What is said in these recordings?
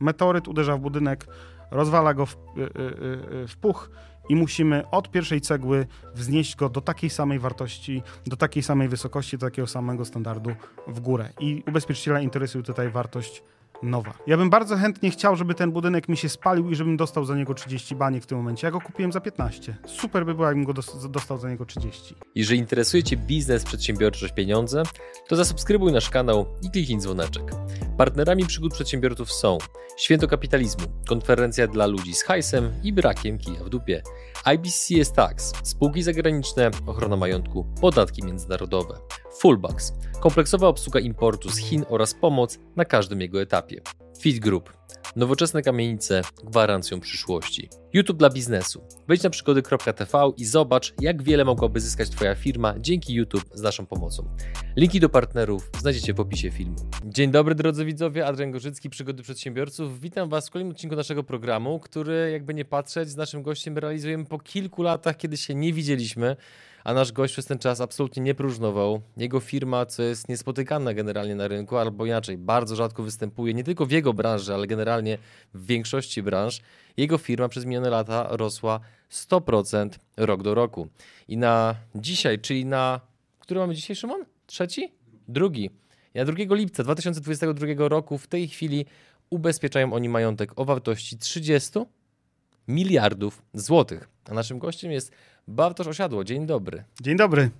Meteoryt uderza w budynek, rozwala go w, w puch i musimy od pierwszej cegły wznieść go do takiej samej wartości, do takiej samej wysokości, do takiego samego standardu w górę. I ubezpieczyciela interesuje tutaj wartość nowa. Ja bym bardzo chętnie chciał, żeby ten budynek mi się spalił i żebym dostał za niego 30 baniek w tym momencie. Ja go kupiłem za 15. Super by było, jakbym go dostał za niego 30. Jeżeli interesuje Cię biznes, przedsiębiorczość, pieniądze, to zasubskrybuj nasz kanał i kliknij dzwoneczek. Partnerami przygód przedsiębiorców są Święto Kapitalizmu, konferencja dla ludzi z hajsem i brakiem kija w dupie, IBCS Tax, spółki zagraniczne, ochrona majątku, podatki międzynarodowe, Fullbacks, kompleksowa obsługa importu z Chin oraz pomoc na każdym jego etapie. Fit Group. Nowoczesne kamienice gwarancją przyszłości. YouTube dla biznesu. Wejdź na przygody.tv i zobacz, jak wiele mogłaby zyskać Twoja firma dzięki YouTube z naszą pomocą. Linki do partnerów znajdziecie w opisie filmu. Dzień dobry drodzy widzowie, Adrian Gorzycki, Przygody Przedsiębiorców. Witam Was w kolejnym odcinku naszego programu, który jakby nie patrzeć z naszym gościem realizujemy po kilku latach, kiedy się nie widzieliśmy a nasz gość przez ten czas absolutnie nie próżnował. Jego firma, co jest niespotykane generalnie na rynku, albo inaczej, bardzo rzadko występuje, nie tylko w jego branży, ale generalnie w większości branż, jego firma przez minione lata rosła 100% rok do roku. I na dzisiaj, czyli na. Który mamy dzisiaj, Szymon? Trzeci? Drugi. I na 2 lipca 2022 roku w tej chwili ubezpieczają oni majątek o wartości 30 miliardów złotych. A naszym gościem jest Bartosz Osiadło. Dzień dobry. Dzień dobry.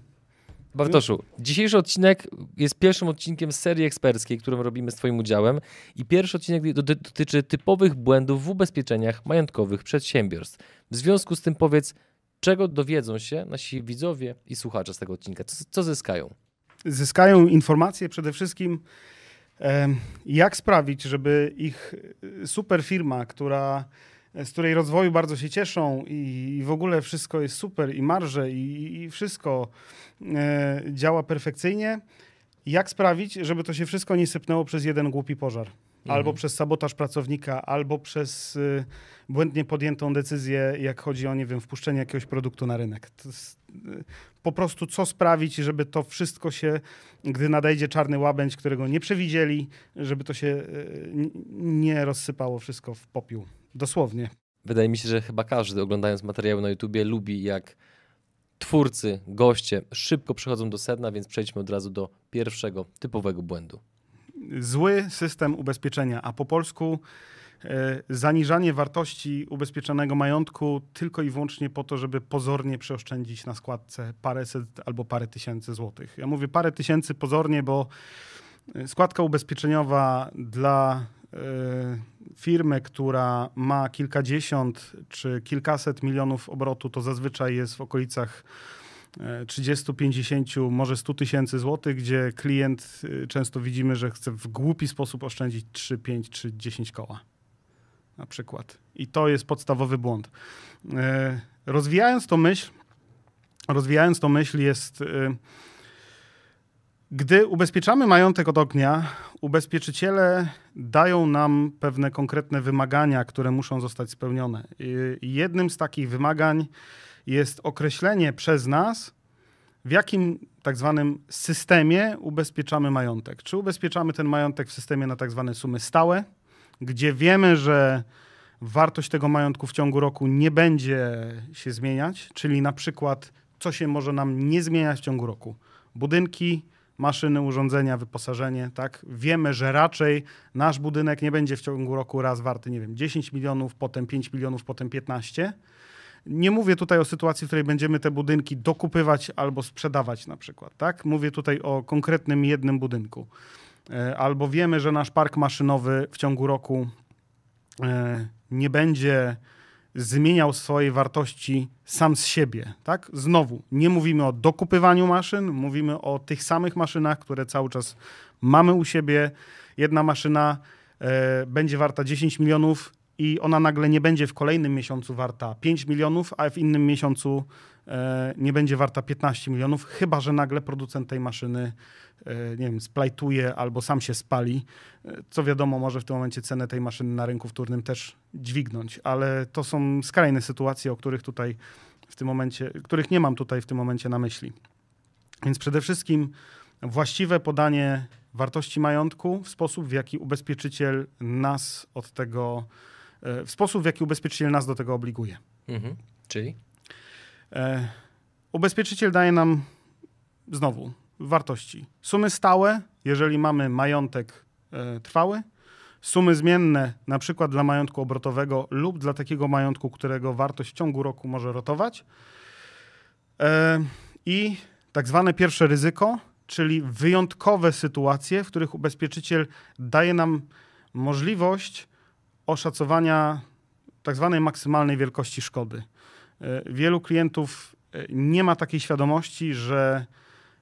Bartoszu, dzisiejszy odcinek jest pierwszym odcinkiem serii eksperckiej, którą robimy z Twoim udziałem. I pierwszy odcinek dotyczy typowych błędów w ubezpieczeniach majątkowych przedsiębiorstw. W związku z tym powiedz, czego dowiedzą się nasi widzowie i słuchacze z tego odcinka? Co, co zyskają? Zyskają informacje przede wszystkim, jak sprawić, żeby ich super firma, która z której rozwoju bardzo się cieszą i, w ogóle wszystko jest super i marże i, i wszystko e, działa perfekcyjnie. Jak sprawić, żeby to się wszystko nie sypnęło przez jeden głupi pożar? Mhm. Albo przez sabotaż pracownika, albo przez y, błędnie podjętą decyzję, jak chodzi o, nie wiem, wpuszczenie jakiegoś produktu na rynek. Jest, y, po prostu co sprawić, żeby to wszystko się, gdy nadejdzie czarny łabędź, którego nie przewidzieli, żeby to się y, nie rozsypało wszystko w popiół. Dosłownie. Wydaje mi się, że chyba każdy oglądając materiały na YouTubie lubi jak twórcy, goście szybko przechodzą do sedna, więc przejdźmy od razu do pierwszego typowego błędu. Zły system ubezpieczenia, a po polsku e, zaniżanie wartości ubezpieczonego majątku tylko i wyłącznie po to, żeby pozornie przeoszczędzić na składce paręset albo parę tysięcy złotych. Ja mówię parę tysięcy pozornie, bo e, składka ubezpieczeniowa dla Y, firmę, która ma kilkadziesiąt czy kilkaset milionów obrotu, to zazwyczaj jest w okolicach 30, 50, może 100 tysięcy złotych, gdzie klient y, często widzimy, że chce w głupi sposób oszczędzić 3, 5 czy 10 koła. Na przykład. I to jest podstawowy błąd. Y, rozwijając tą myśl, rozwijając tą myśl jest gdy ubezpieczamy majątek od ognia, ubezpieczyciele dają nam pewne konkretne wymagania, które muszą zostać spełnione. Jednym z takich wymagań jest określenie przez nas, w jakim tak zwanym systemie ubezpieczamy majątek. Czy ubezpieczamy ten majątek w systemie na tak zwane sumy stałe, gdzie wiemy, że wartość tego majątku w ciągu roku nie będzie się zmieniać, czyli na przykład co się może nam nie zmieniać w ciągu roku. Budynki, maszyny, urządzenia, wyposażenie, tak? Wiemy, że raczej nasz budynek nie będzie w ciągu roku raz warty, nie wiem, 10 milionów, potem 5 milionów, potem 15. Nie mówię tutaj o sytuacji, w której będziemy te budynki dokupywać albo sprzedawać na przykład, tak? Mówię tutaj o konkretnym jednym budynku. E, albo wiemy, że nasz park maszynowy w ciągu roku e, nie będzie zmieniał swojej wartości sam z siebie. Tak? Znowu, nie mówimy o dokupywaniu maszyn, mówimy o tych samych maszynach, które cały czas mamy u siebie. Jedna maszyna e, będzie warta 10 milionów i ona nagle nie będzie w kolejnym miesiącu warta 5 milionów, a w innym miesiącu e, nie będzie warta 15 milionów, chyba że nagle producent tej maszyny E, nie wiem, splajtuje albo sam się spali, e, co wiadomo, może w tym momencie cenę tej maszyny na rynku wtórnym też dźwignąć, ale to są skrajne sytuacje, o których tutaj w tym momencie, których nie mam tutaj w tym momencie na myśli. Więc przede wszystkim właściwe podanie wartości majątku w sposób, w jaki ubezpieczyciel nas od tego, w sposób, w jaki ubezpieczyciel nas do tego obliguje. Mhm. Czyli? E, ubezpieczyciel daje nam znowu wartości. Sumy stałe, jeżeli mamy majątek e, trwały, sumy zmienne, na przykład dla majątku obrotowego lub dla takiego majątku, którego wartość w ciągu roku może rotować. E, I tak zwane pierwsze ryzyko, czyli wyjątkowe sytuacje, w których ubezpieczyciel daje nam możliwość oszacowania tak zwanej maksymalnej wielkości szkody. E, wielu klientów e, nie ma takiej świadomości, że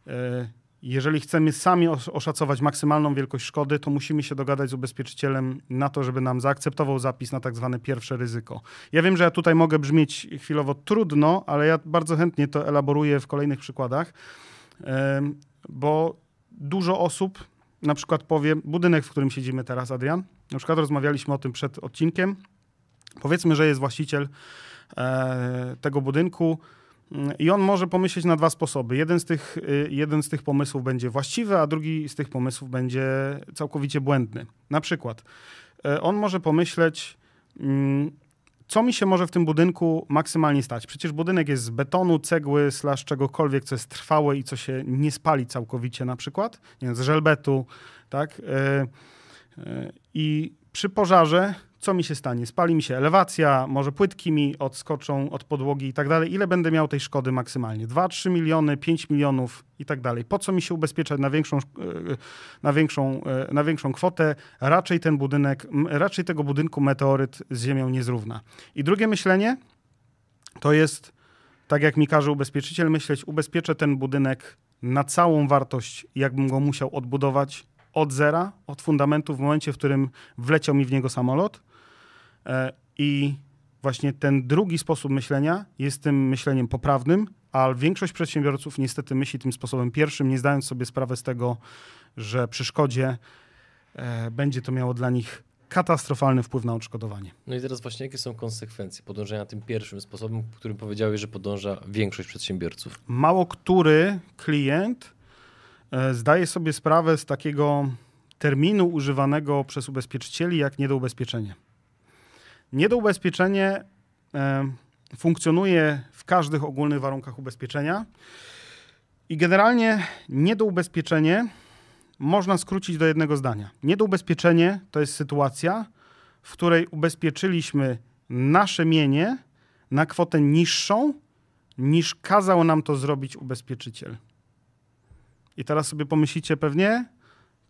e, jeżeli chcemy sami oszacować maksymalną wielkość szkody, to musimy się dogadać z ubezpieczycielem na to, żeby nam zaakceptował zapis na tak zwane pierwsze ryzyko. Ja wiem, że ja tutaj mogę brzmieć chwilowo trudno, ale ja bardzo chętnie to elaboruję w kolejnych przykładach, bo dużo osób na przykład powie, budynek, w którym siedzimy teraz, Adrian, na przykład rozmawialiśmy o tym przed odcinkiem, powiedzmy, że jest właściciel E, tego budynku. I on może pomyśleć na dwa sposoby. Jeden z, tych, y, jeden z tych pomysłów będzie właściwy, a drugi z tych pomysłów będzie całkowicie błędny. Na przykład, e, on może pomyśleć, mm, co mi się może w tym budynku maksymalnie stać. Przecież budynek jest z betonu, cegły, slash czegokolwiek, co jest trwałe i co się nie spali całkowicie, na przykład, nie wiem, z żelbetu, tak? E, I przy pożarze co mi się stanie? Spali mi się elewacja, może płytki mi odskoczą od podłogi i tak dalej. Ile będę miał tej szkody maksymalnie? 2, 3 miliony, 5 milionów i tak dalej. Po co mi się ubezpieczać na większą, e, na większą, e, na większą kwotę? Raczej ten budynek, raczej tego budynku meteoryt z ziemią nie zrówna. I drugie myślenie to jest, tak jak mi każe ubezpieczyciel myśleć, ubezpieczę ten budynek na całą wartość, jakbym go musiał odbudować od zera, od fundamentu w momencie, w którym wleciał mi w niego samolot I właśnie ten drugi sposób myślenia jest tym myśleniem poprawnym, a większość przedsiębiorców niestety myśli tym sposobem pierwszym, nie zdając sobie sprawy z tego, że przy szkodzie e, będzie to miało dla nich katastrofalny wpływ na odszkodowanie. No i teraz właśnie jakie są konsekwencje podążania tym pierwszym sposobem, którym powiedziałeś, że podąża większość przedsiębiorców? Mało który klient e, zdaje sobie sprawę z takiego terminu używanego przez ubezpieczycieli jak niedoubezpieczenie. Niedoubezpieczenie e, funkcjonuje w każdych ogólnych warunkach ubezpieczenia i generalnie niedoubezpieczenie można skrócić do jednego zdania. Niedoubezpieczenie to jest sytuacja, w której ubezpieczyliśmy nasze mienie na kwotę niższą niż kazał nam to zrobić ubezpieczyciel. I teraz sobie pomyślicie pewnie,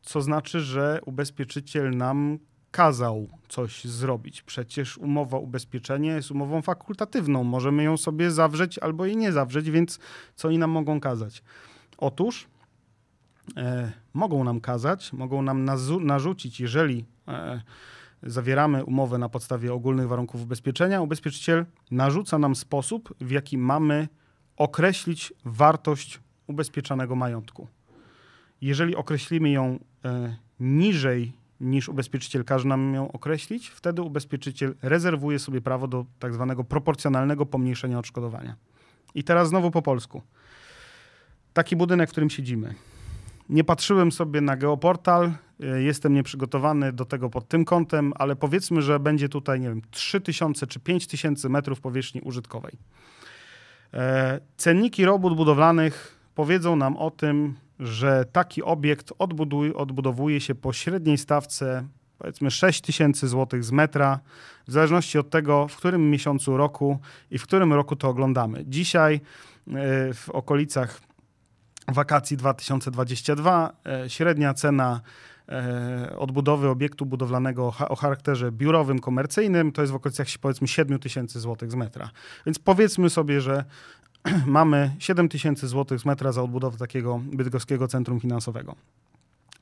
co znaczy, że ubezpieczyciel nam kazał coś zrobić. Przecież umowa ubezpieczenia jest umową fakultatywną. Możemy ją sobie zawrzeć albo jej nie zawrzeć, więc co oni nam mogą kazać? Otóż e, mogą nam kazać, mogą nam narzucić, jeżeli e, zawieramy umowę na podstawie ogólnych warunków ubezpieczenia, ubezpieczyciel narzuca nam sposób, w jaki mamy określić wartość ubezpieczanego majątku. Jeżeli określimy ją e, niżej niż ubezpieczyciel każe nam ją określić, wtedy ubezpieczyciel rezerwuje sobie prawo do tak zwanego proporcjonalnego pomniejszenia odszkodowania. I teraz znowu po polsku. Taki budynek, w którym siedzimy. Nie patrzyłem sobie na geoportal, y, jestem nieprzygotowany do tego pod tym kątem, ale powiedzmy, że będzie tutaj, nie wiem, 3000 czy 5000 metrów powierzchni użytkowej. E, cenniki robót budowlanych powiedzą nam o tym, że taki obiekt odbuduje, odbudowuje się po średniej stawce powiedzmy 6 tysięcy złotych z metra, w zależności od tego, w którym miesiącu roku i w którym roku to oglądamy. Dzisiaj e, w okolicach wakacji 2022 e, średnia cena e, odbudowy obiektu budowlanego o charakterze biurowym, komercyjnym to jest w okolicach powiedzmy 7 tysięcy złotych z metra. Więc powiedzmy sobie, że mamy 7 tysięcy złotych z metra za odbudowę takiego bydgoskiego centrum finansowego.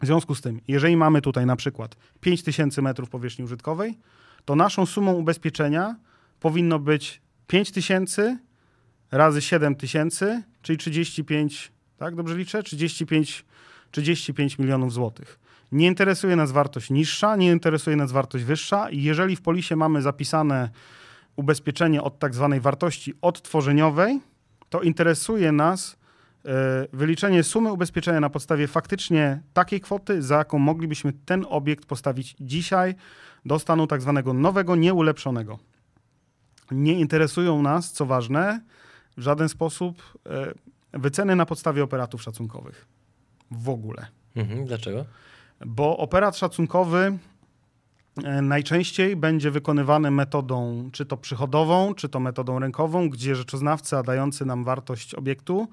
W związku z tym, jeżeli mamy tutaj na przykład 5 tysięcy metrów powierzchni użytkowej, to naszą sumą ubezpieczenia powinno być 5 tysięcy razy 7 tysięcy, czyli 35, tak dobrze liczę? 35, 35 milionów złotych. Nie interesuje nas wartość niższa, nie interesuje nas wartość wyższa i jeżeli w polisie mamy zapisane ubezpieczenie od tak zwanej wartości odtworzeniowej, to interesuje nas wyliczenie sumy ubezpieczenia na podstawie faktycznie takiej kwoty, za jaką moglibyśmy ten obiekt postawić dzisiaj do stanu tak zwanego nowego, nieulepszonego. Nie interesują nas, co ważne, w żaden sposób e, wyceny na podstawie operatów szacunkowych. W ogóle. Mhm, dlaczego? Bo operat szacunkowy e, najczęściej będzie wykonywany metodą czy to przychodową, czy to metodą rękową, gdzie rzeczoznawca dający nam wartość obiektu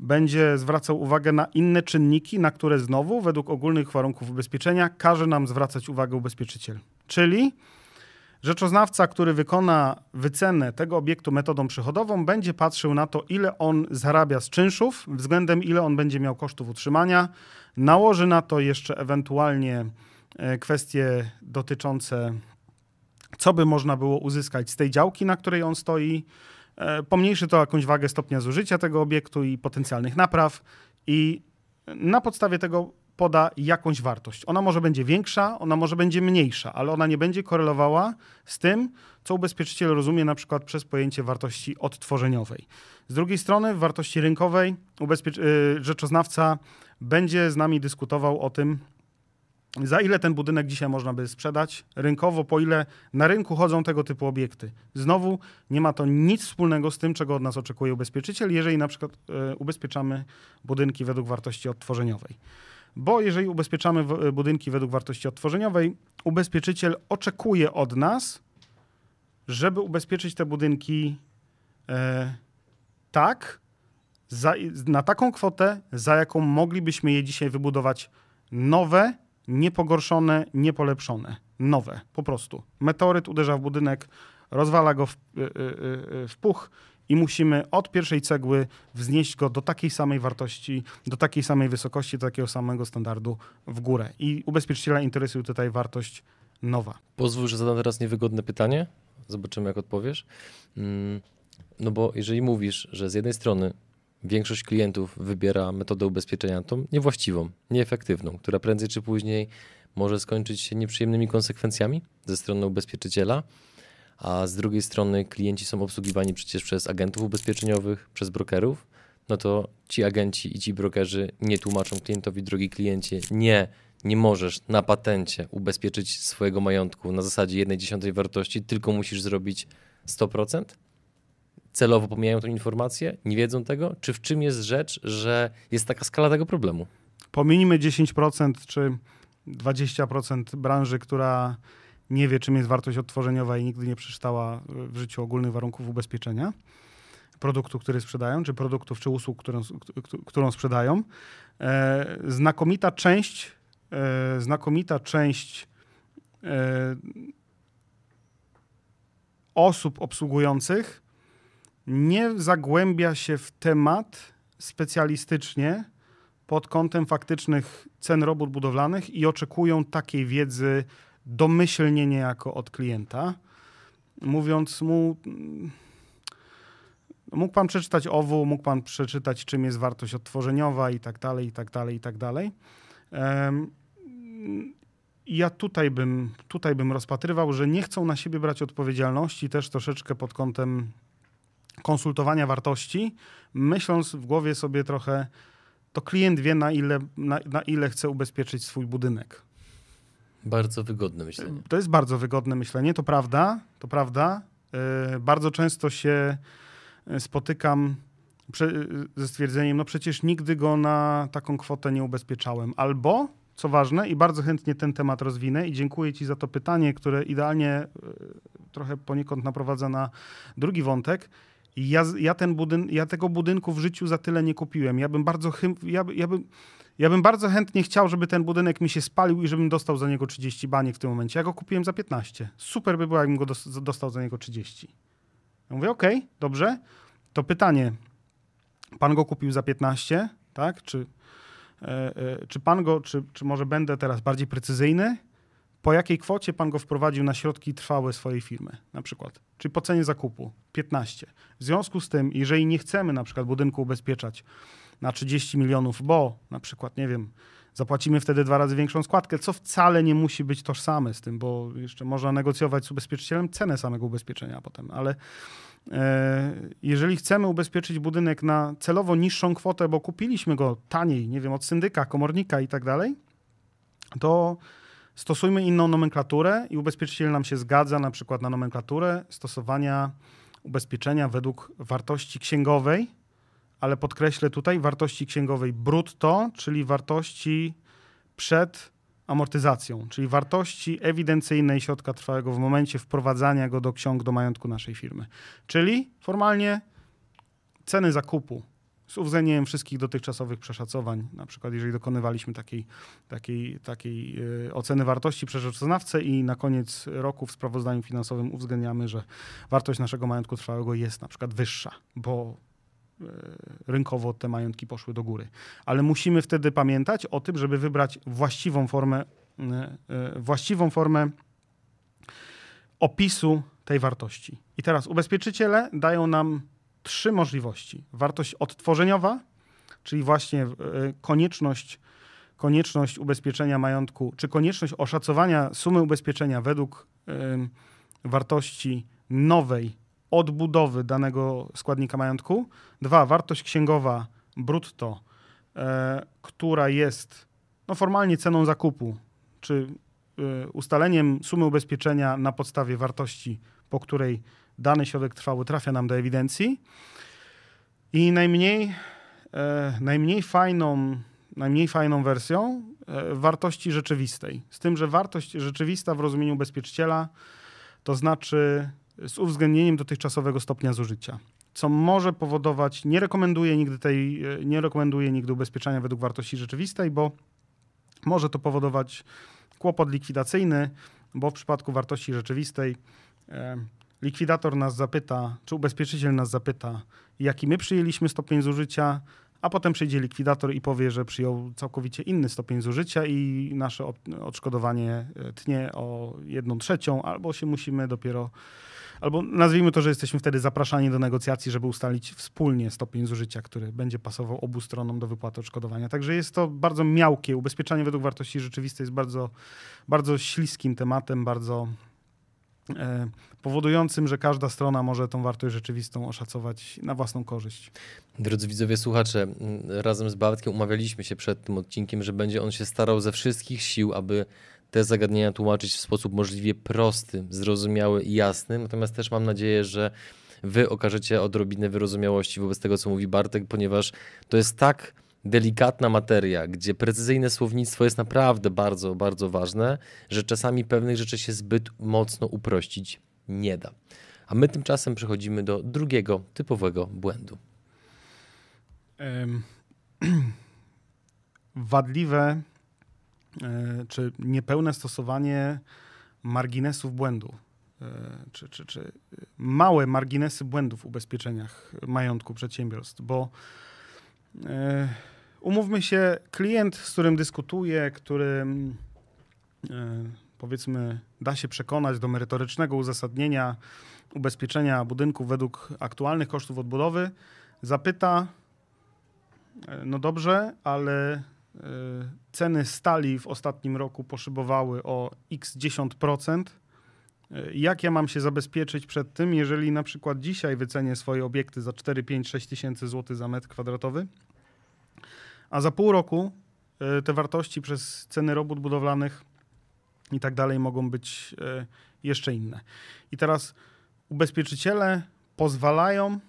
będzie zwracał uwagę na inne czynniki, na które znowu, według ogólnych warunków ubezpieczenia, każe nam zwracać uwagę ubezpieczyciel. Czyli rzeczoznawca, który wykona wycenę tego obiektu metodą przychodową, będzie patrzył na to, ile on zarabia z czynszów, względem ile on będzie miał kosztów utrzymania, nałoży na to jeszcze ewentualnie e, kwestie dotyczące, co by można było uzyskać z tej działki, na której on stoi, E, pomniejszy to jakąś wagę stopnia zużycia tego obiektu i potencjalnych napraw i na podstawie tego poda jakąś wartość. Ona może będzie większa, ona może będzie mniejsza, ale ona nie będzie korelowała z tym, co ubezpieczyciel rozumie na przykład przez pojęcie wartości odtworzeniowej. Z drugiej strony w wartości rynkowej ubezpiecz- y, rzeczoznawca będzie z nami dyskutował o tym, za ile ten budynek dzisiaj można by sprzedać rynkowo, po ile na rynku chodzą tego typu obiekty. Znowu nie ma to nic wspólnego z tym, czego od nas oczekuje ubezpieczyciel, jeżeli na przykład y, ubezpieczamy budynki według wartości odtworzeniowej. Bo jeżeli ubezpieczamy e, budynki według wartości odtworzeniowej, ubezpieczyciel oczekuje od nas, żeby ubezpieczyć te budynki y, tak, za, na taką kwotę, za jaką moglibyśmy je dzisiaj wybudować nowe, niepogorszone, niepolepszone, nowe, po prostu. Meteoryt uderza w budynek, rozwala go w, y, y, y, w puch i musimy od pierwszej cegły wznieść go do takiej samej wartości, do takiej samej wysokości, do takiego samego standardu w górę. I ubezpieczyciela interesuje tutaj wartość nowa. Pozwól, że zadam teraz niewygodne pytanie. Zobaczymy, jak odpowiesz. Mm, no bo jeżeli mówisz, że z jednej strony większość klientów wybiera metodę ubezpieczenia tą niewłaściwą, nieefektywną, która prędzej czy później może skończyć się nieprzyjemnymi konsekwencjami ze strony ubezpieczyciela, a z drugiej strony klienci są obsługiwani przecież przez agentów ubezpieczeniowych, przez brokerów, no to ci agenci i ci brokerzy nie tłumaczą klientowi, drogi kliencie, nie, nie możesz na patencie ubezpieczyć swojego majątku na zasadzie jednej dziesiątej wartości, tylko musisz zrobić 100%? Celowo pomijają tę informację, nie wiedzą tego? Czy w czym jest rzecz, że jest taka skala tego problemu? Pominijmy 10% czy 20% branży, która nie wie, czym jest wartość odtworzeniowa i nigdy nie przeczytała w życiu ogólnych warunków ubezpieczenia produktu, który sprzedają, czy produktów, czy usług, którą, którą sprzedają. E, znakomita część, e, znakomita część e, osób obsługujących nie zagłębia się w temat specjalistycznie pod kątem faktycznych cen robót budowlanych i oczekują takiej wiedzy domyślnie niejako od klienta, mówiąc mu mógł pan przeczytać OWU, mógł pan przeczytać czym jest wartość odtworzeniowa i tak dalej, i tak dalej, i tak dalej. Ja tutaj bym, tutaj bym rozpatrywał, że nie chcą na siebie brać odpowiedzialności też troszeczkę pod kątem konsultowania wartości, myśląc w głowie sobie trochę, to klient wie, na ile, na, na ile chce ubezpieczyć swój budynek. Bardzo wygodne myślenie. To jest bardzo wygodne myślenie, to prawda, to prawda. Yy, bardzo często się e, spotykam prze, ze stwierdzeniem, no przecież nigdy go na taką kwotę nie ubezpieczałem. Albo, co ważne, i bardzo chętnie ten temat rozwinę i dziękuję Ci za to pytanie, które idealnie trochę poniekąd naprowadza na drugi wątek ja, ja, ten budyn, ja tego budynku w życiu za tyle nie kupiłem. Ja bym bardzo, ja, ja, bym, ja bym bardzo chętnie chciał, żeby ten budynek mi się spalił i żebym dostał za niego 30 baniek w tym momencie. Ja go kupiłem za 15. Super by było, jakbym go dostał za niego 30. Ja mówię, okej, okay, dobrze. To pytanie, pan go kupił za 15, tak? Czy, e, e, czy pan go, czy, czy może będę teraz bardziej precyzyjny? Po jakiej kwocie pan go wprowadził na środki trwałe swojej firmy, na przykład, czyli po cenie zakupu 15. W związku z tym, jeżeli nie chcemy na przykład budynku ubezpieczać na 30 milionów, bo na przykład, nie wiem, zapłacimy wtedy dwa razy większą składkę, co wcale nie musi być tożsame z tym, bo jeszcze można negocjować z ubezpieczycielem cenę samego ubezpieczenia potem, ale e, jeżeli chcemy ubezpieczyć budynek na celowo niższą kwotę, bo kupiliśmy go taniej, nie wiem, od syndyka, komornika i tak dalej, to stosujmy inną nomenklaturę i ubezpieczyciel nam się zgadza na przykład na nomenklaturę stosowania ubezpieczenia według wartości księgowej, ale podkreślę tutaj wartości księgowej brutto, czyli wartości przed amortyzacją, czyli wartości ewidencyjnej środka trwałego w momencie wprowadzania go do ksiąg do majątku naszej firmy. Czyli formalnie ceny zakupu z uwzględnieniem wszystkich dotychczasowych przeszacowań. Na przykład, jeżeli dokonywaliśmy takiej, takiej, takiej yy, oceny wartości przez rzeczoznawcę i na koniec roku w sprawozdaniu finansowym uwzględniamy, że wartość naszego majątku trwałego jest na przykład wyższa, bo yy, rynkowo te majątki poszły do góry. Ale musimy wtedy pamiętać o tym, żeby wybrać właściwą formę, yy, właściwą formę opisu tej wartości. I teraz ubezpieczyciele dają nam trzy możliwości. Wartość odtworzeniowa, czyli właśnie e, konieczność, konieczność ubezpieczenia majątku, czy konieczność oszacowania sumy ubezpieczenia według wartości nowej odbudowy danego składnika majątku. Dwa, wartość księgowa brutto, e, która jest no, formalnie ceną zakupu, czy e, ustaleniem sumy ubezpieczenia na podstawie wartości, po której dany środek trwały trafia nam do ewidencji. I najmniej, e, najmniej, fajną, najmniej fajną wersją e, wartości rzeczywistej. Z tym, że wartość rzeczywista w rozumieniu ubezpieczyciela to znaczy z uwzględnieniem dotychczasowego stopnia zużycia. Co może powodować, nie rekomenduję nigdy tej, e, nie rekomenduję nigdy ubezpieczenia według wartości rzeczywistej, bo może to powodować kłopot likwidacyjny, bo w przypadku wartości rzeczywistej e, likwidator nas zapyta, czy ubezpieczyciel nas zapyta, jaki my przyjęliśmy stopień zużycia, a potem przyjdzie likwidator i powie, że przyjął całkowicie inny stopień zużycia i nasze odszkodowanie e, tnie o jedną trzecią, albo się musimy dopiero, albo nazwijmy to, że jesteśmy wtedy zapraszani do negocjacji, żeby ustalić wspólnie stopień zużycia, który będzie pasował obu stronom do wypłaty odszkodowania. Także jest to bardzo miałkie. Ubezpieczanie według wartości rzeczywistej jest bardzo, bardzo śliskim tematem, bardzo powodującym, że każda strona może tą wartość rzeczywistą oszacować na własną korzyść. Drodzy widzowie, słuchacze, razem z Bartkiem umawialiśmy się przed tym odcinkiem, że będzie on się starał ze wszystkich sił, aby te zagadnienia tłumaczyć w sposób możliwie prosty, zrozumiały i jasny. Natomiast też mam nadzieję, że wy okażecie odrobinę wyrozumiałości wobec tego, co mówi Bartek, ponieważ to jest tak delikatna materia, gdzie precyzyjne słownictwo jest naprawdę bardzo, bardzo ważne, że czasami pewnych rzeczy się zbyt mocno uprościć nie da. A my tymczasem przechodzimy do drugiego typowego błędu. Wadliwe e, czy niepełne stosowanie marginesów błędu, e, czy, czy, czy małe marginesy błędów w ubezpieczeniach majątku przedsiębiorstw, bo umówmy się, klient, z którym dyskutuję, który e, powiedzmy da się przekonać do merytorycznego uzasadnienia ubezpieczenia budynku według aktualnych kosztów odbudowy, zapyta, e, no dobrze, ale e, ceny stali w ostatnim roku poszybowały o x 10%. Jak ja mam się zabezpieczyć przed tym, jeżeli na przykład dzisiaj wycenię swoje obiekty za 4, 5, 6 tysięcy złotych za metr kwadratowy? a za pół roku e, te wartości przez ceny robót budowlanych i tak dalej mogą być e, jeszcze inne. I teraz ubezpieczyciele pozwalają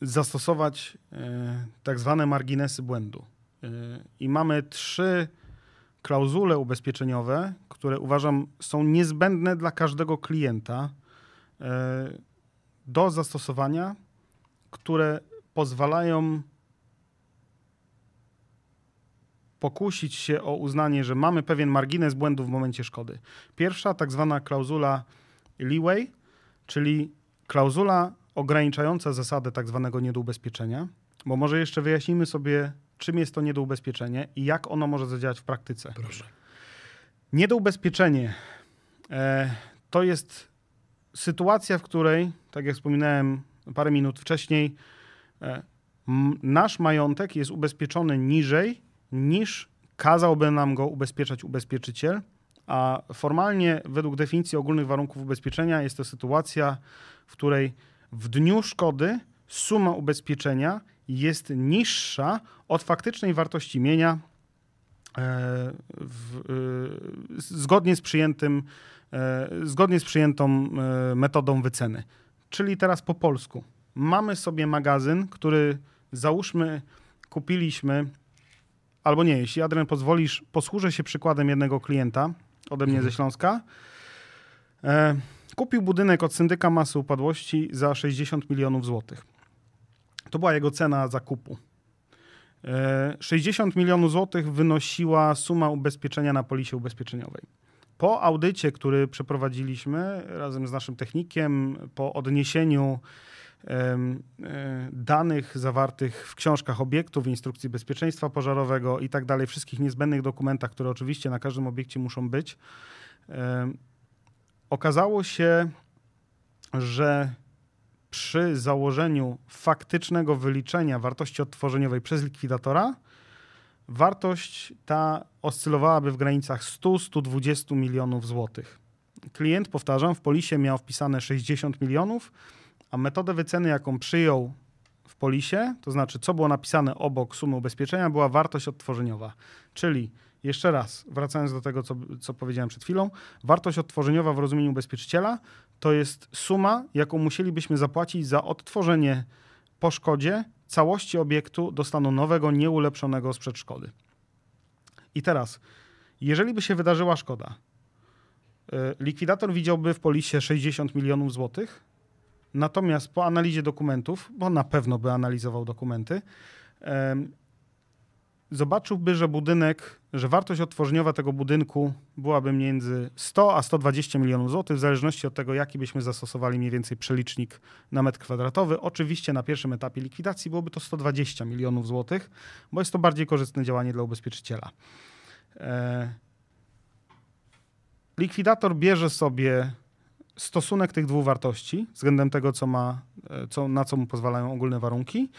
zastosować e, tak zwane marginesy błędu. I mamy trzy klauzule ubezpieczeniowe, które uważam są niezbędne dla każdego klienta do zastosowania, które pozwalają pokusić się o uznanie, że mamy pewien margines błędu w momencie szkody. Pierwsza, tak zwana klauzula leeway, czyli klauzula ograniczająca zasadę tak zwanego niedoubezpieczenia, bo może jeszcze wyjaśnimy sobie, czym jest to niedoubezpieczenie i jak ono może zadziałać w praktyce. Proszę. Niedoubezpieczenie e, to jest sytuacja, w której, tak jak wspominałem parę minut wcześniej, e, m, nasz majątek jest ubezpieczony niżej niż kazałby nam go ubezpieczać ubezpieczyciel, a formalnie według definicji ogólnych warunków ubezpieczenia jest to sytuacja, w której w dniu szkody suma ubezpieczenia jest niższa od faktycznej wartości mienia e, w, e, zgodnie z przyjętym, e, zgodnie z przyjętą metodą wyceny. Czyli teraz po polsku. Mamy sobie magazyn, który załóżmy kupiliśmy, albo nie, jeśli Adrian pozwolisz, posłużę się przykładem jednego klienta ode mnie ze Śląska. Kupił budynek od syndyka masy upadłości za 60 milionów złotych. To była jego cena zakupu. 60 e, milionów złotych wynosiła suma ubezpieczenia na polisie ubezpieczeniowej. Po audycie, który przeprowadziliśmy razem z naszym technikiem, po odniesieniu e, danych zawartych w książkach obiektów, instrukcji bezpieczeństwa pożarowego i tak dalej, wszystkich niezbędnych dokumentach, które oczywiście na każdym obiekcie muszą być, okazało się, że przy założeniu faktycznego wyliczenia wartości odtworzeniowej przez likwidatora, wartość ta oscylowałaby w granicach 100-120 milionów złotych. Klient, powtarzam, w polisie miał wpisane 60 milionów, a metodę wyceny, jaką przyjął w polisie, to znaczy co było napisane obok sumy ubezpieczenia, była wartość odtworzeniowa. Czyli jeszcze raz, wracając do tego, co, co powiedziałem przed chwilą, wartość odtworzeniowa w rozumieniu ubezpieczyciela to jest suma, jaką musielibyśmy zapłacić za odtworzenie po szkodzie całości obiektu do stanu nowego, nieulepszonego sprzed szkody. I teraz, jeżeli by się wydarzyła szkoda, y, likwidator widziałby w polisie 60 milionów złotych, natomiast po analizie dokumentów, bo na pewno by analizował dokumenty, zobaczyłby, że budynek, że wartość odtworzeniowa tego budynku byłaby między 100 a 120 milionów złotych, w zależności od tego, jaki byśmy zastosowali mniej więcej przelicznik na metr kwadratowy. Oczywiście na pierwszym etapie likwidacji byłoby to 120 milionów złotych, bo jest to bardziej korzystne działanie dla ubezpieczyciela. E... Likwidator bierze sobie stosunek tych dwóch wartości względem tego, co ma, e, co, na co mu pozwalają ogólne warunki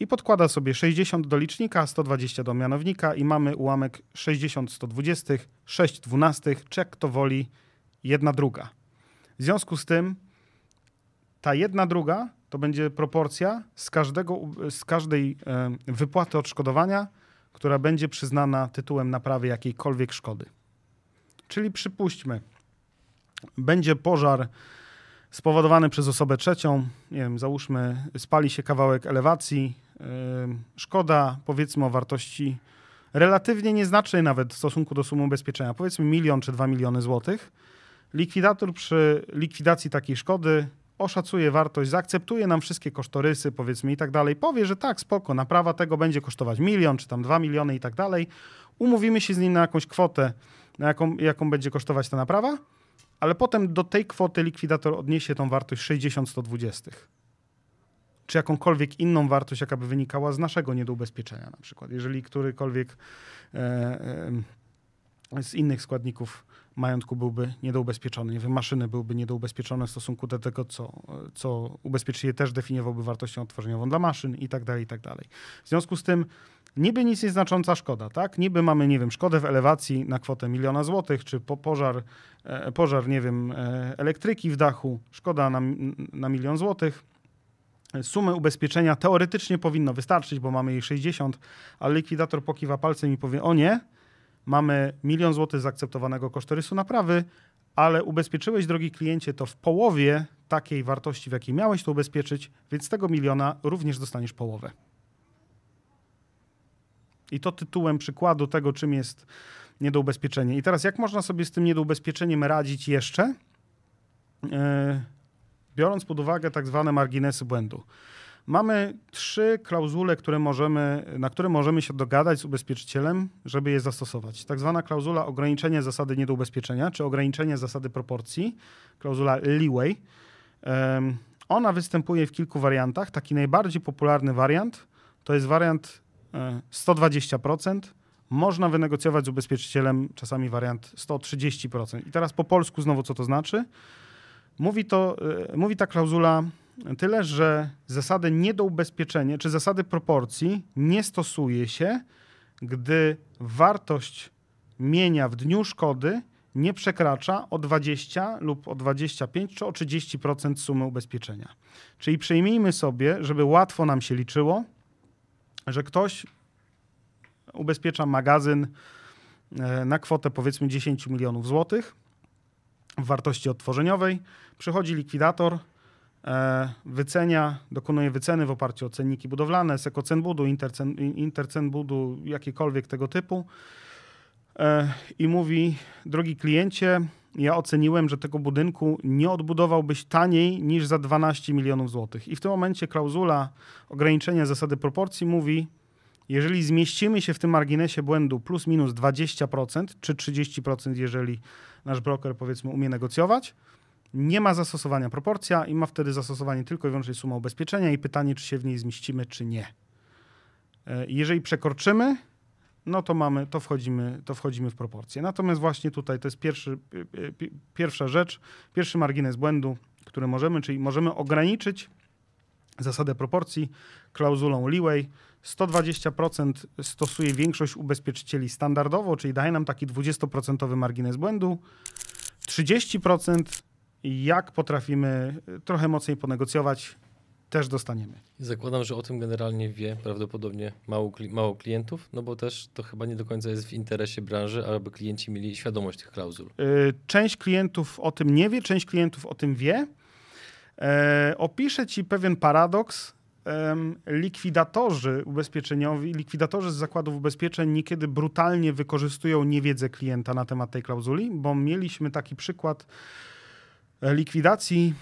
i podkłada sobie 60 do licznika, 120 do mianownika i mamy ułamek 60 120, 6 12, czy jak to woli, jedna druga. W związku z tym ta jedna druga to będzie proporcja z, każdego, z każdej e, wypłaty odszkodowania, która będzie przyznana tytułem naprawy jakiejkolwiek szkody. Czyli przypuśćmy, będzie pożar spowodowany przez osobę trzecią, nie wiem, załóżmy, spali się kawałek elewacji, szkoda powiedzmy o wartości relatywnie nieznacznej nawet w stosunku do sumy ubezpieczenia, powiedzmy milion czy dwa miliony złotych. Likwidator przy likwidacji takiej szkody oszacuje wartość, zaakceptuje nam wszystkie kosztorysy, powiedzmy i tak dalej, powie, że tak, spoko, naprawa tego będzie kosztować milion, czy tam dwa miliony i tak dalej. Umówimy się z nim na jakąś kwotę, na jaką, jaką będzie kosztować ta naprawa, ale potem do tej kwoty likwidator odniesie tą wartość 60-120 czy jakąkolwiek inną wartość, jaka by wynikała z naszego niedoubezpieczenia na przykład. Jeżeli którykolwiek e, e, z innych składników majątku byłby niedoubezpieczony, nie wiem, maszyny byłyby niedoubezpieczone w stosunku do tego, co, co ubezpieczyciel też definiowałby wartością odtworzeniową dla maszyn i tak dalej, i tak dalej. W związku z tym niby nic nieznacząca szkoda, tak? Niby mamy, nie wiem, szkodę w elewacji na kwotę miliona złotych, czy po pożar, e, pożar, nie wiem, e, elektryki w dachu, szkoda na, na milion złotych, Sumy ubezpieczenia teoretycznie powinno wystarczyć, bo mamy jej 60, ale likwidator pokiwa palcem i powie: O nie, mamy milion złotych zaakceptowanego kosztorysu naprawy, ale ubezpieczyłeś, drogi kliencie, to w połowie takiej wartości, w jakiej miałeś to ubezpieczyć, więc z tego miliona również dostaniesz połowę. I to tytułem przykładu tego, czym jest niedoubezpieczenie. I teraz, jak można sobie z tym niedoubezpieczeniem radzić jeszcze? Yy biorąc pod uwagę tak zwane marginesy błędu. Mamy trzy klauzule, które możemy, na które możemy się dogadać z ubezpieczycielem, żeby je zastosować. Tak zwana klauzula ograniczenia zasady niedoubezpieczenia, czy ograniczenie zasady proporcji, klauzula leeway. Ona występuje w kilku wariantach. Taki najbardziej popularny wariant to jest wariant 120%. E, Można wynegocjować z ubezpieczycielem czasami wariant 130%. I teraz po polsku znowu co to znaczy? Mówi, to, e, mówi ta klauzula tyle, że zasady niedoubezpieczenia czy zasady proporcji nie stosuje się gdy wartość mienia w dniu szkody nie przekracza o 20 lub o 25 czy o 30% sumy ubezpieczenia. Czyli przyjmijmy sobie, żeby łatwo nam się liczyło, że ktoś ubezpiecza magazyn e, na kwotę powiedzmy 10 milionów złotych wartości odtworzeniowej. Przychodzi likwidator, e, wycenia, dokonuje wyceny w oparciu o cenniki budowlane, sekocen budu, intercen, intercen budu, jakiekolwiek tego typu e, i mówi, drogi kliencie, ja oceniłem, że tego budynku nie odbudowałbyś taniej niż za 12 milionów złotych. I w tym momencie klauzula ograniczenia zasady proporcji mówi, jeżeli zmieścimy się w tym marginesie błędu plus minus 20% czy 30%, jeżeli nasz broker powiedzmy umie negocjować, nie ma zastosowania proporcja i ma wtedy zastosowanie tylko i wyłącznie suma ubezpieczenia i pytanie, czy się w niej zmieścimy, czy nie. E, jeżeli przekroczymy, no to mamy, to wchodzimy, to wchodzimy w proporcje. Natomiast właśnie tutaj to jest pierwszy, pierwsza rzecz, pierwszy margines błędu, który możemy, czyli możemy ograniczyć zasadę proporcji klauzulą leeway. 120% stosuje większość ubezpieczycieli standardowo, czyli daje nam taki 20% margines błędu. 30% jak potrafimy trochę mocniej ponegocjować, też dostaniemy. Zakładam, że o tym generalnie wie prawdopodobnie mało, mało klientów, no bo też to chyba nie do końca jest w interesie branży, aby klienci mieli świadomość tych klauzul. Y, część klientów o tym nie wie, część klientów o tym wie. E, opiszę Ci pewien paradoks. Likwidatorzy ubezpieczeniowi, likwidatorzy z zakładów ubezpieczeń niekiedy brutalnie wykorzystują niewiedzę klienta na temat tej klauzuli, bo mieliśmy taki przykład likwidacji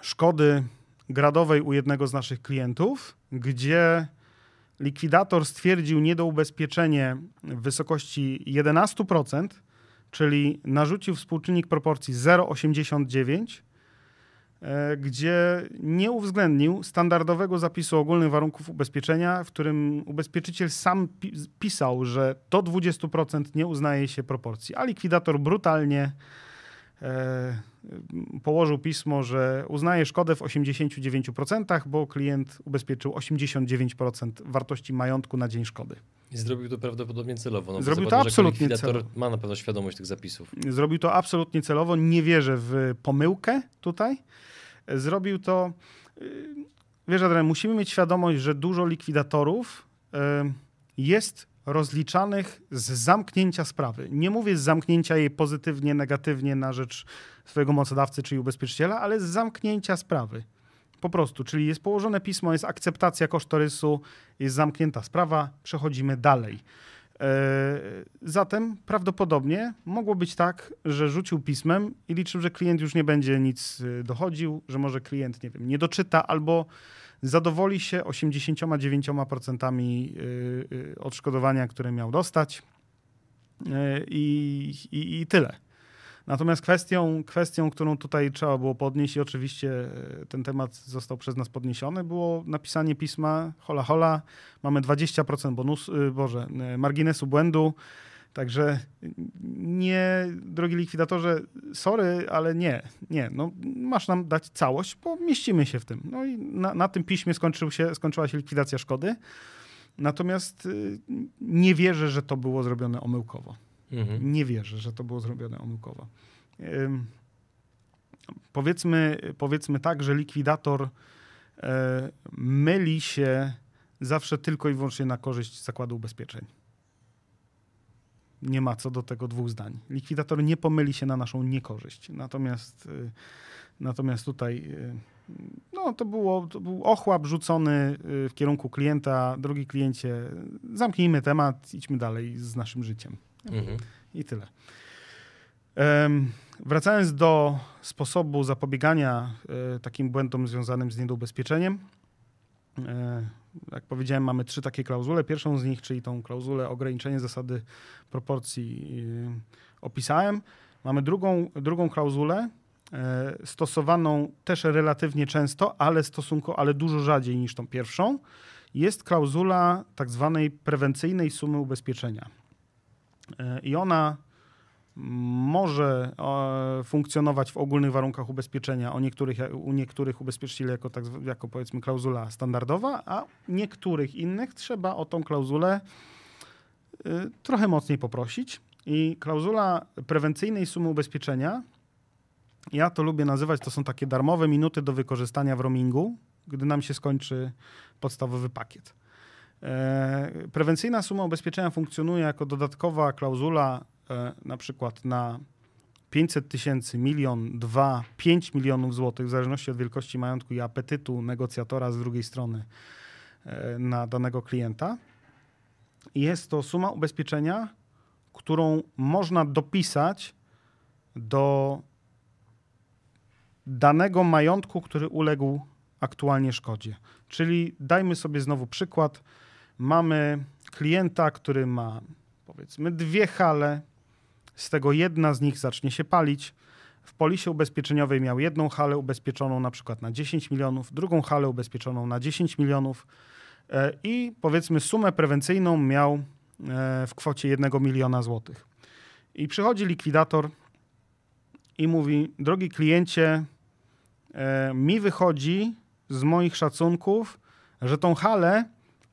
szkody gradowej u jednego z naszych klientów, gdzie likwidator stwierdził niedoubezpieczenie w wysokości 11%, czyli narzucił współczynnik proporcji 0,89, e, gdzie nie uwzględnił standardowego zapisu ogólnych warunków ubezpieczenia, w którym ubezpieczyciel sam pisał, że do 20% nie uznaje się proporcji, a likwidator brutalnie E, położył pismo, że uznaje szkodę w 89%, bo klient ubezpieczył 89% wartości majątku na dzień szkody. I zrobił to prawdopodobnie celowo. No, zrobił to absolutnie celowo. ma na pewno świadomość tych zapisów. Zrobił to absolutnie celowo. Nie wierzę w pomyłkę tutaj. Zrobił to... Y, wiesz, Adrian, musimy mieć świadomość, że dużo likwidatorów y, jest rozliczanych z zamknięcia sprawy. Nie mówię z zamknięcia jej pozytywnie, negatywnie na rzecz swojego mocodawcy czy ubezpieczyciela, ale z zamknięcia sprawy. Po prostu, czyli jest położone pismo, jest akceptacja kosztorysu, jest zamknięta sprawa, przechodzimy dalej. E, zatem prawdopodobnie mogło być tak, że rzucił pismem i liczył, że klient już nie będzie nic y, dochodził, że może klient, nie wiem, nie doczyta albo zadowoli się 89% y, y, odszkodowania, które miał dostać i, i, i tyle. Natomiast kwestią, kwestią, którą tutaj trzeba było podnieść i oczywiście ten temat został przez nas podniesiony, było napisanie pisma hola hola, mamy 20% bonus, Boże, marginesu błędu, Także nie, drogi likwidatorze, sorry, ale nie, nie. No, masz nam dać całość, bo mieścimy się w tym. No i na, na tym piśmie skończył się, skończyła się likwidacja szkody. Natomiast y, nie wierzę, że to było zrobione omyłkowo. Mhm. Nie wierzę, że to było zrobione omyłkowo. powiedzmy, powiedzmy tak, że likwidator e, myli się zawsze tylko i wyłącznie na korzyść zakładu ubezpieczeń nie ma co do tego dwóch zdań. Likwidator nie pomyli się na naszą niekorzyść. Natomiast, y, natomiast tutaj y, no, to, było, to był ochłap rzucony y, w kierunku klienta. Drogi kliencie, zamknijmy temat, idźmy dalej z naszym życiem. Mhm. I tyle. Wracając do sposobu zapobiegania takim błędom związanym z niedoubezpieczeniem, E, jak powiedziałem, mamy trzy takie klauzule. Pierwszą z nich, czyli tą klauzulę ograniczenie zasady proporcji e, opisałem. Mamy drugą, drugą klauzulę, stosowaną też relatywnie często, ale stosunkowo, ale dużo rzadziej niż tą pierwszą. Jest klauzula tak zwanej prewencyjnej sumy ubezpieczenia. I ona może e, funkcjonować w ogólnych warunkach ubezpieczenia o niektórych, u niektórych ubezpieczycieli jako, tak, jako powiedzmy klauzula standardowa, a niektórych innych trzeba o tą klauzulę trochę mocniej poprosić. I klauzula prewencyjnej sumy ubezpieczenia, ja to lubię nazywać, to są takie darmowe minuty do wykorzystania w roamingu, gdy nam się skończy podstawowy pakiet. E, prewencyjna suma ubezpieczenia funkcjonuje jako dodatkowa klauzula e, na przykład na 500 tysięcy, milion, dwa, pięć milionów złotych, w zależności od wielkości majątku i apetytu negocjatora z drugiej strony e, na danego klienta. Jest to suma ubezpieczenia, którą można dopisać do danego majątku, który uległ aktualnie szkodzie. Czyli dajmy sobie znowu przykład. Mamy klienta, który ma powiedzmy dwie hale, z tego jedna z nich zacznie się palić. W polisie ubezpieczeniowej miał jedną halę ubezpieczoną na przykład na 10 milionów, drugą halę ubezpieczoną na 10 milionów e, i powiedzmy sumę prewencyjną miał e, w kwocie 1 miliona złotych. I przychodzi likwidator i mówi: Drogi kliencie, e, mi wychodzi z moich szacunków, że tą halę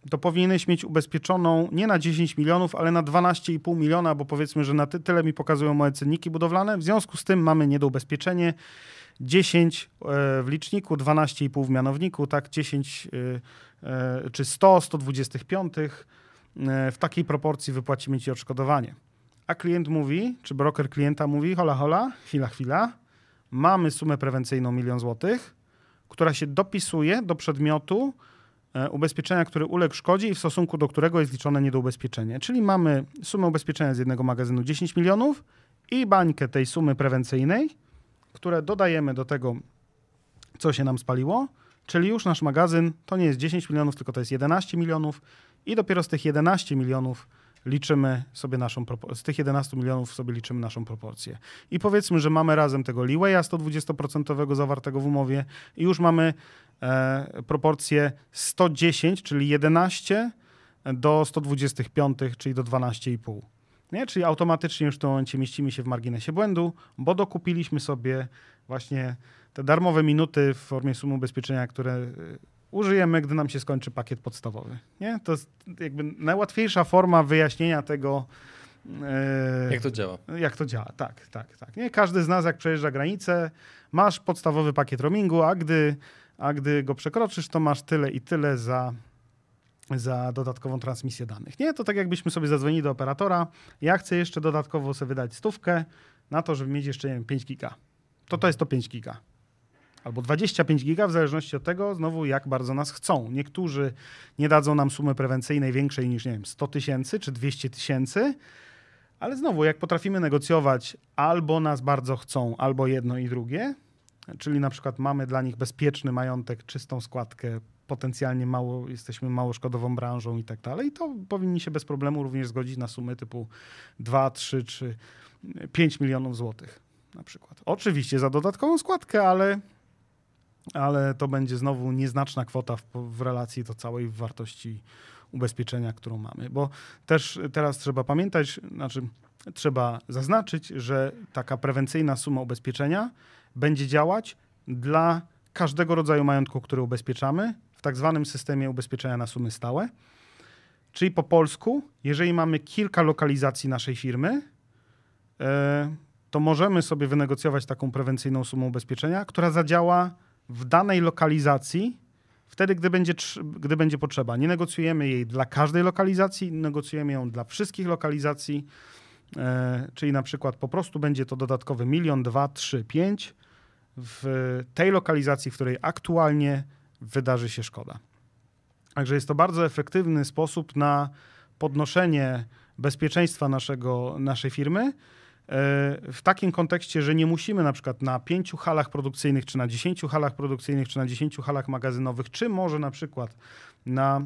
to powinieneś mieć ubezpieczoną nie na 10 milionów, ale na 12,5 miliona, bo powiedzmy, że na ty, tyle mi pokazują moje cenniki budowlane. W związku z tym mamy niedoubezpieczenie. 10 e, w liczniku, 12,5 w mianowniku, tak 10 e, e, czy 100, 125 w takiej proporcji wypłacimy ci odszkodowanie. A klient mówi, czy broker klienta mówi, hola, hola, chwila, chwila, mamy sumę prewencyjną milion złotych, która się dopisuje do przedmiotu, ubezpieczenia, który uległ szkodzie i w stosunku do którego jest liczone niedoubezpieczenie. Czyli mamy sumę ubezpieczenia z jednego magazynu 10 milionów i bańkę tej sumy prewencyjnej, które dodajemy do tego, co się nam spaliło, czyli już nasz magazyn to nie jest 10 milionów, tylko to jest 11 milionów i dopiero z tych 11 milionów liczymy sobie naszą, z tych 11 milionów sobie liczymy naszą proporcję. I powiedzmy, że mamy razem tego leewaya 120% zawartego w umowie i już mamy e, proporcję 110, czyli 11 do 125, czyli do 12,5. Nie? Czyli automatycznie już w tym momencie mieścimy się w marginesie błędu, bo dokupiliśmy sobie właśnie te darmowe minuty w formie sumy ubezpieczenia, które użyjemy, gdy nam się skończy pakiet podstawowy. Nie? To jest jakby najłatwiejsza forma wyjaśnienia tego. E, jak to działa? Jak to działa, tak, tak, tak. Nie? Każdy z nas, jak przejeżdża granicę, masz podstawowy pakiet roamingu, a gdy, a gdy go przekroczysz, to masz tyle i tyle za, za dodatkową transmisję danych. Nie, to tak jakbyśmy sobie zadzwonili do operatora. Ja chcę jeszcze dodatkowo sobie wydać stówkę na to, żeby mieć jeszcze nie wiem, 5 giga. To to jest to 5 giga albo 25 giga, w zależności od tego, znowu jak bardzo nas chcą. Niektórzy nie dadzą nam sumy prewencyjnej większej niż, nie wiem, 100 tysięcy czy 200 tysięcy, ale znowu, jak potrafimy negocjować, albo nas bardzo chcą, albo jedno i drugie, czyli na przykład mamy dla nich bezpieczny majątek, czystą składkę, potencjalnie mało, jesteśmy mało szkodową branżą i tak dalej, to powinni się bez problemu również zgodzić na sumy typu 2, 3 czy 5 milionów złotych na przykład. Oczywiście za dodatkową składkę, ale ale to będzie znowu nieznaczna kwota w, w relacji do całej wartości ubezpieczenia, którą mamy. Bo też teraz trzeba pamiętać, znaczy trzeba zaznaczyć, że taka prewencyjna suma ubezpieczenia będzie działać dla każdego rodzaju majątku, który ubezpieczamy w tak zwanym systemie ubezpieczenia na sumy stałe. Czyli po polsku, jeżeli mamy kilka lokalizacji naszej firmy, e, to możemy sobie wynegocjować taką prewencyjną sumę ubezpieczenia, która zadziała w danej lokalizacji, wtedy, gdy będzie, gdy będzie potrzeba. Nie negocjujemy jej dla każdej lokalizacji, negocjujemy ją dla wszystkich lokalizacji, e, czyli na przykład po prostu będzie to dodatkowy milion, dwa, trzy, pięć w tej lokalizacji, w której aktualnie wydarzy się szkoda. Także jest to bardzo efektywny sposób na podnoszenie bezpieczeństwa naszego, naszej firmy, w takim kontekście, że nie musimy na przykład na pięciu halach produkcyjnych, czy na dziesięciu halach produkcyjnych, czy na dziesięciu halach magazynowych, czy może na przykład na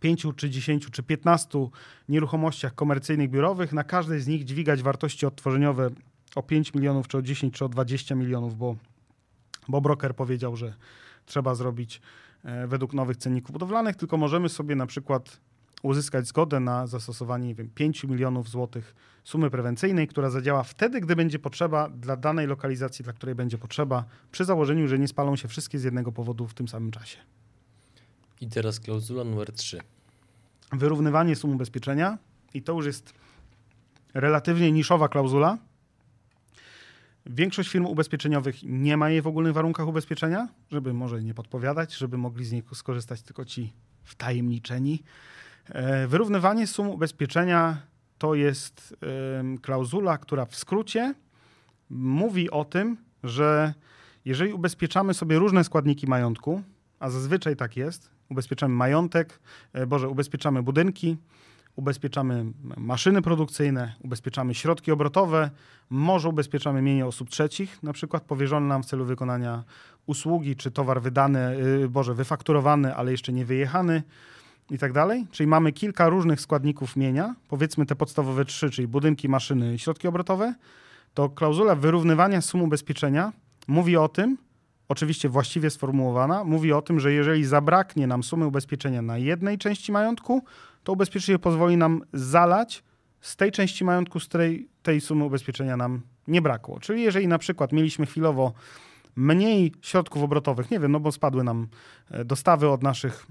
pięciu, czy dziesięciu, czy piętnastu nieruchomościach komercyjnych, biurowych, na każdej z nich dźwigać wartości odtworzeniowe o 5 milionów, czy o 10, czy o 20 milionów, bo, bo broker powiedział, że trzeba zrobić e, według nowych cenników budowlanych, tylko możemy sobie na przykład uzyskać zgodę na zastosowanie nie wiem, 5 milionów złotych sumy prewencyjnej, która zadziała wtedy, gdy będzie potrzeba dla danej lokalizacji, dla której będzie potrzeba, przy założeniu, że nie spalą się wszystkie z jednego powodu w tym samym czasie. I teraz klauzula numer 3. Wyrównywanie sum ubezpieczenia. i to już jest relatywnie niszowa klauzula. Większość firm ubezpieczeniowych nie ma jej w ogólnych warunkach ubezpieczenia, żeby może nie podpowiadać, żeby mogli z niej skorzystać tylko ci wtajemniczeni. E, wyrównywanie sum ubezpieczenia to jest klauzula, która w skrócie mówi o tym, że jeżeli ubezpieczamy sobie różne składniki majątku, a zazwyczaj tak jest, ubezpieczamy majątek, e, Boże, ubezpieczamy budynki, ubezpieczamy maszyny produkcyjne, ubezpieczamy środki obrotowe, może ubezpieczamy mienie osób trzecich, na przykład powierzone nam w celu wykonania usługi, czy towar wydany, yy, Boże, wyfakturowany, ale jeszcze nie wyjechany i tak dalej. Czyli mamy kilka różnych składników mienia, powiedzmy te podstawowe trzy, czyli budynki, maszyny i środki obrotowe, to klauzula wyrównywania sum ubezpieczenia mówi o tym, oczywiście właściwie sformułowana, mówi o tym, że jeżeli zabraknie nam sumy ubezpieczenia na jednej części majątku, to ubezpieczyciel pozwoli nam zalać z tej części majątku, z której tej sumy ubezpieczenia nam nie brakło. Czyli jeżeli na przykład mieliśmy chwilowo mniej środków obrotowych, nie wiem, no bo spadły nam e, dostawy od naszych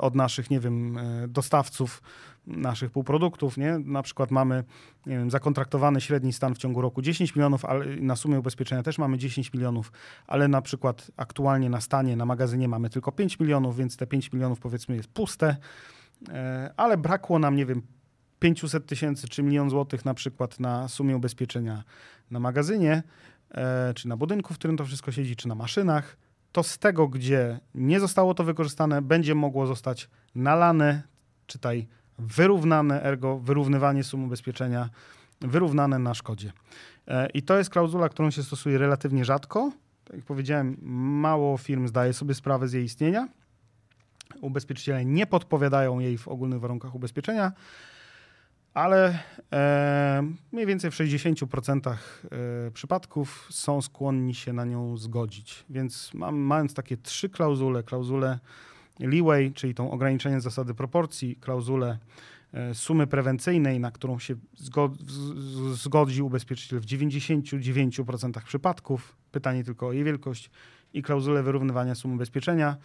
od naszych, nie wiem, e, dostawców naszych półproduktów, nie? Na przykład mamy, wiem, zakontraktowany średni stan w ciągu roku 10 milionów, ale na sumie ubezpieczenia też mamy 10 milionów, ale na przykład aktualnie na stanie, na magazynie mamy tylko 5 milionów, więc te 5 milionów powiedzmy jest puste, e, ale brakło nam, nie wiem, 500 tysięcy czy milion złotych na przykład na sumie ubezpieczenia na magazynie, e, czy na budynku, w którym to wszystko siedzi, czy na maszynach, to z tego, gdzie nie zostało to wykorzystane, będzie mogło zostać nalane, czytaj wyrównane, ergo wyrównywanie sum ubezpieczenia wyrównane na szkodzie. E, I to jest klauzula, którą się stosuje relatywnie rzadko. Tak jak powiedziałem, mało firm zdaje sobie sprawę z jej istnienia. Ubezpieczyciele nie podpowiadają jej w ogólnych warunkach ubezpieczenia, ale e, mniej więcej w 60% e, przypadków są skłonni się na nią zgodzić. Więc mam, mając takie trzy klauzule, klauzule leeway, czyli tą ograniczenie zasady proporcji, klauzulę e, sumy prewencyjnej, na którą się zgodzi ubezpieczyciel w 99% przypadków. Pytanie tylko o jej wielkość i klauzulę wyrównywania sum ubezpieczenia.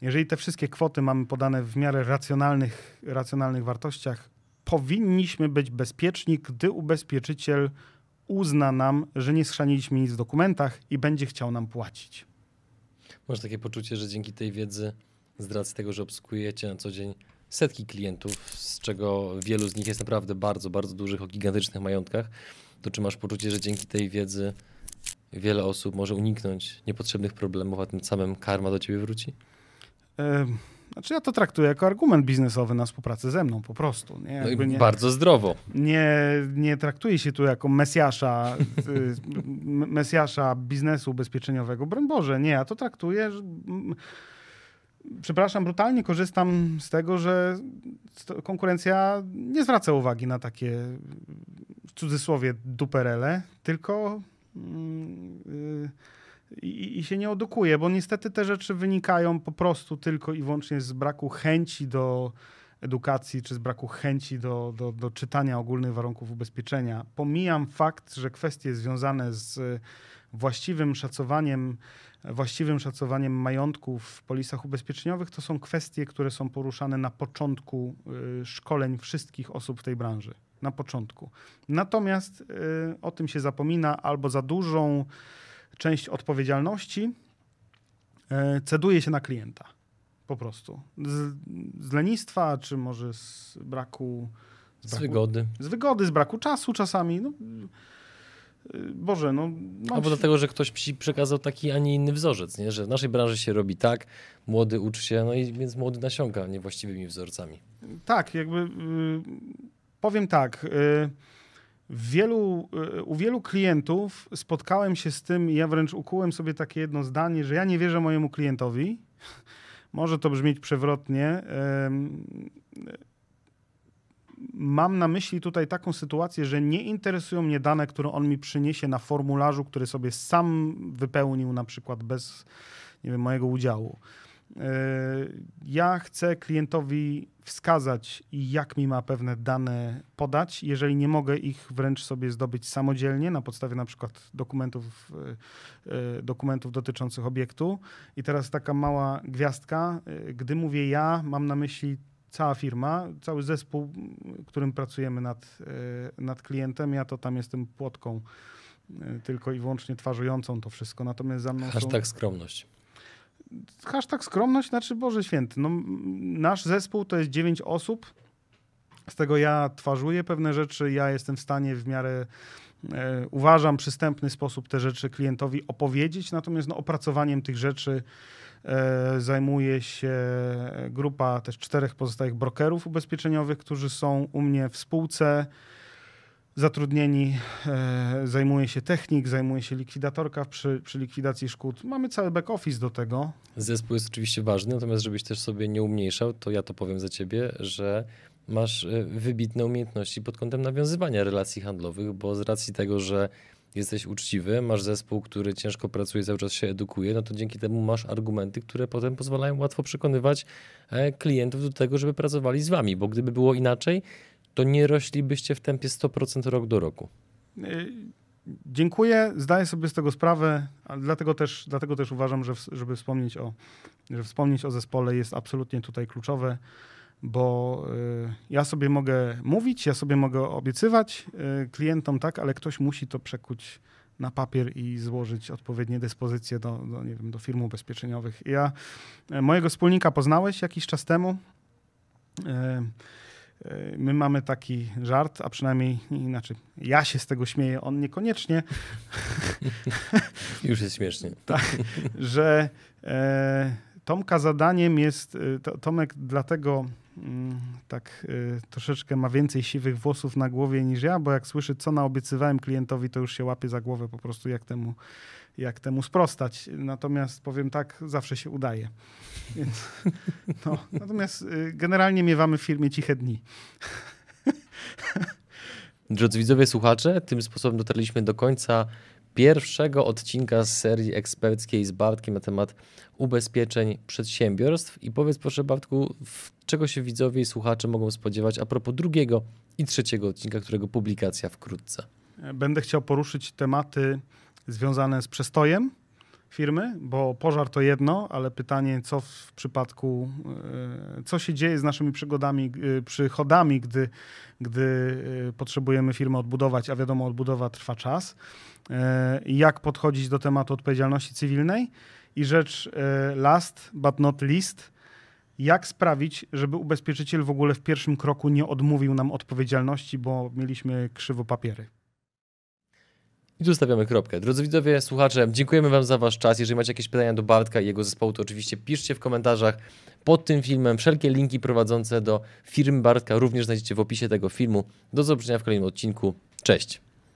Jeżeli te wszystkie kwoty mamy podane w miarę racjonalnych, racjonalnych wartościach, powinniśmy być bezpieczni, gdy ubezpieczyciel uzna nam, że nie schrzaniliśmy nic w dokumentach i będzie chciał nam płacić. Masz takie poczucie, że dzięki tej wiedzy z racji tego, że obsługujecie na co dzień setki klientów, z czego wielu z nich jest naprawdę bardzo, bardzo dużych, o gigantycznych majątkach, to czy masz poczucie, że dzięki tej wiedzy wiele osób może uniknąć niepotrzebnych problemów, a tym samym karma do ciebie wróci? Znaczy ja to traktuję jako argument biznesowy na współpracę ze mną po prostu. Nie? No nie, bardzo zdrowo. Nie, nie traktuję się tu jako mesjasza, y, mesjasza biznesu ubezpieczeniowego. Broń Boże, nie, ja to traktuję... Że przepraszam, brutalnie korzystam z tego, że konkurencja nie zwraca uwagi na takie w cudzysłowie duperele, tylko yy, i, i się nie odukuje, bo niestety te rzeczy wynikają po prostu tylko i wyłącznie z braku chęci do edukacji, czy z braku chęci do, do, do czytania ogólnych warunków ubezpieczenia. Pomijam fakt, że kwestie związane z właściwym szacowaniem właściwym szacowaniem majątków w polisach ubezpieczeniowych to są kwestie, które są poruszane na początku y, szkoleń wszystkich osób w tej branży. Na początku. Natomiast y, o tym się zapomina albo za dużą część odpowiedzialności y, ceduje się na klienta. Po prostu. Z, z lenistwa, czy może z braku. Z, braku, z wygody. Z wygody, z braku czasu czasami. No, Boże, no... Albo dlatego, że ktoś ci przekazał taki, a nie inny wzorzec, nie? że w naszej branży się robi tak, młody uczy się, no i więc młody nasiąga niewłaściwymi wzorcami. Tak, jakby y, powiem tak, y, wielu, y, u wielu klientów spotkałem się z tym, ja wręcz ukułem sobie takie jedno zdanie, że ja nie wierzę mojemu klientowi. Może to brzmieć przewrotnie mam na myśli tutaj taką sytuację, że nie interesują mnie dane, które on mi przyniesie na formularzu, który sobie sam wypełnił, na przykład bez nie wiem, mojego udziału. E, ja chcę klientowi wskazać, jak mi ma pewne dane podać. Jeżeli nie mogę ich wręcz sobie zdobyć samodzielnie, na podstawie na przykład dokumentów, e, e, dokumentów dotyczących obiektu. I teraz taka mała gwiazdka. Gdy mówię ja, mam na myśli cała firma, cały zespół, którym pracujemy nad, nad klientem. Ja to tam jestem płotką tylko i wyłącznie twarzującą to wszystko. Natomiast za mną Hashtag są... skromność. Hashtag skromność, znaczy Boże Święty. No, nasz zespół to jest dziewięć osób. Z tego ja twarzuję pewne rzeczy, ja jestem w stanie w miarę e, uważam przystępny sposób te rzeczy klientowi opowiedzieć, natomiast no, opracowaniem tych rzeczy e, zajmuje się grupa też czterech pozostałych brokerów ubezpieczeniowych, którzy są u mnie w spółce zatrudnieni, e, zajmuje się technik, zajmuje się likwidatorka przy, przy likwidacji szkód. Mamy cały back office do tego. Zespół jest oczywiście ważny, natomiast żebyś też sobie nie umniejszał, to ja to powiem za ciebie, że masz e, wybitne umiejętności pod kątem nawiązywania relacji handlowych, bo z racji tego, że jesteś uczciwy, masz zespół, który ciężko pracuje, cały czas się edukuje, no to dzięki temu masz argumenty, które potem pozwalają łatwo przekonywać e, klientów do tego, żeby pracowali z wami, bo gdyby było inaczej, to nie roślibyście w tempie 100% rok do roku. Y, dziękuję, zdaję sobie z tego sprawę, dlatego też, dlatego też uważam, że żeby wspomnieć o, że wspomnieć o zespole jest absolutnie tutaj kluczowe, bo y, ja sobie mogę mówić, ja sobie mogę obiecywać y, klientom, tak, ale ktoś musi to przekuć na papier i złożyć odpowiednie dyspozycje do, do, nie wiem, do firm ubezpieczeniowych. Ja mojego wspólnika poznałeś jakiś czas temu. My mamy taki żart, a przynajmniej inaczej. Ja się z tego śmieję, on niekoniecznie. Już jest śmiesznie. tak, że e, Tomka zadaniem jest, e, to, Tomek dlatego tak e, troszeczkę ma więcej siwych włosów na głowie niż ja, bo jak słyszy, co naobiecywałem klientowi, to już się łapie za głowę po prostu, jak temu, jak temu sprostać. Natomiast powiem tak, zawsze się udaje. Więc, no, natomiast y, generalnie miewamy w firmie ciche dni. Drodzy widzowie, słuchacze, tym sposobem dotarliśmy do końca pierwszego odcinka z serii eksperckiej z Bartkiem na temat ubezpieczeń przedsiębiorstw. I powiedz proszę Bartku, czego się widzowie i słuchacze mogą spodziewać a propos drugiego i trzeciego odcinka, którego publikacja wkrótce. Będę chciał poruszyć tematy związane z przestojem firmy, bo pożar to jedno, ale pytanie, co w przypadku, e, co się dzieje z naszymi przygodami, e, przychodami, gdy, gdy e, potrzebujemy firmę odbudować, a wiadomo, odbudowa trwa czas. Jak podchodzić do tematu odpowiedzialności cywilnej? I rzecz last but not least, jak sprawić, żeby ubezpieczyciel w ogóle w pierwszym kroku nie odmówił nam odpowiedzialności, bo mieliśmy krzywo papiery. I tu stawiamy kropkę. Drodzy widzowie, słuchacze, dziękujemy Wam za Wasz czas. Jeżeli macie jakieś pytania do Bartka i jego zespołu, to oczywiście piszcie w komentarzach pod tym filmem. Wszelkie linki prowadzące do firmy Bartka również znajdziecie w opisie tego filmu. Do zobaczenia w kolejnym odcinku. Cześć!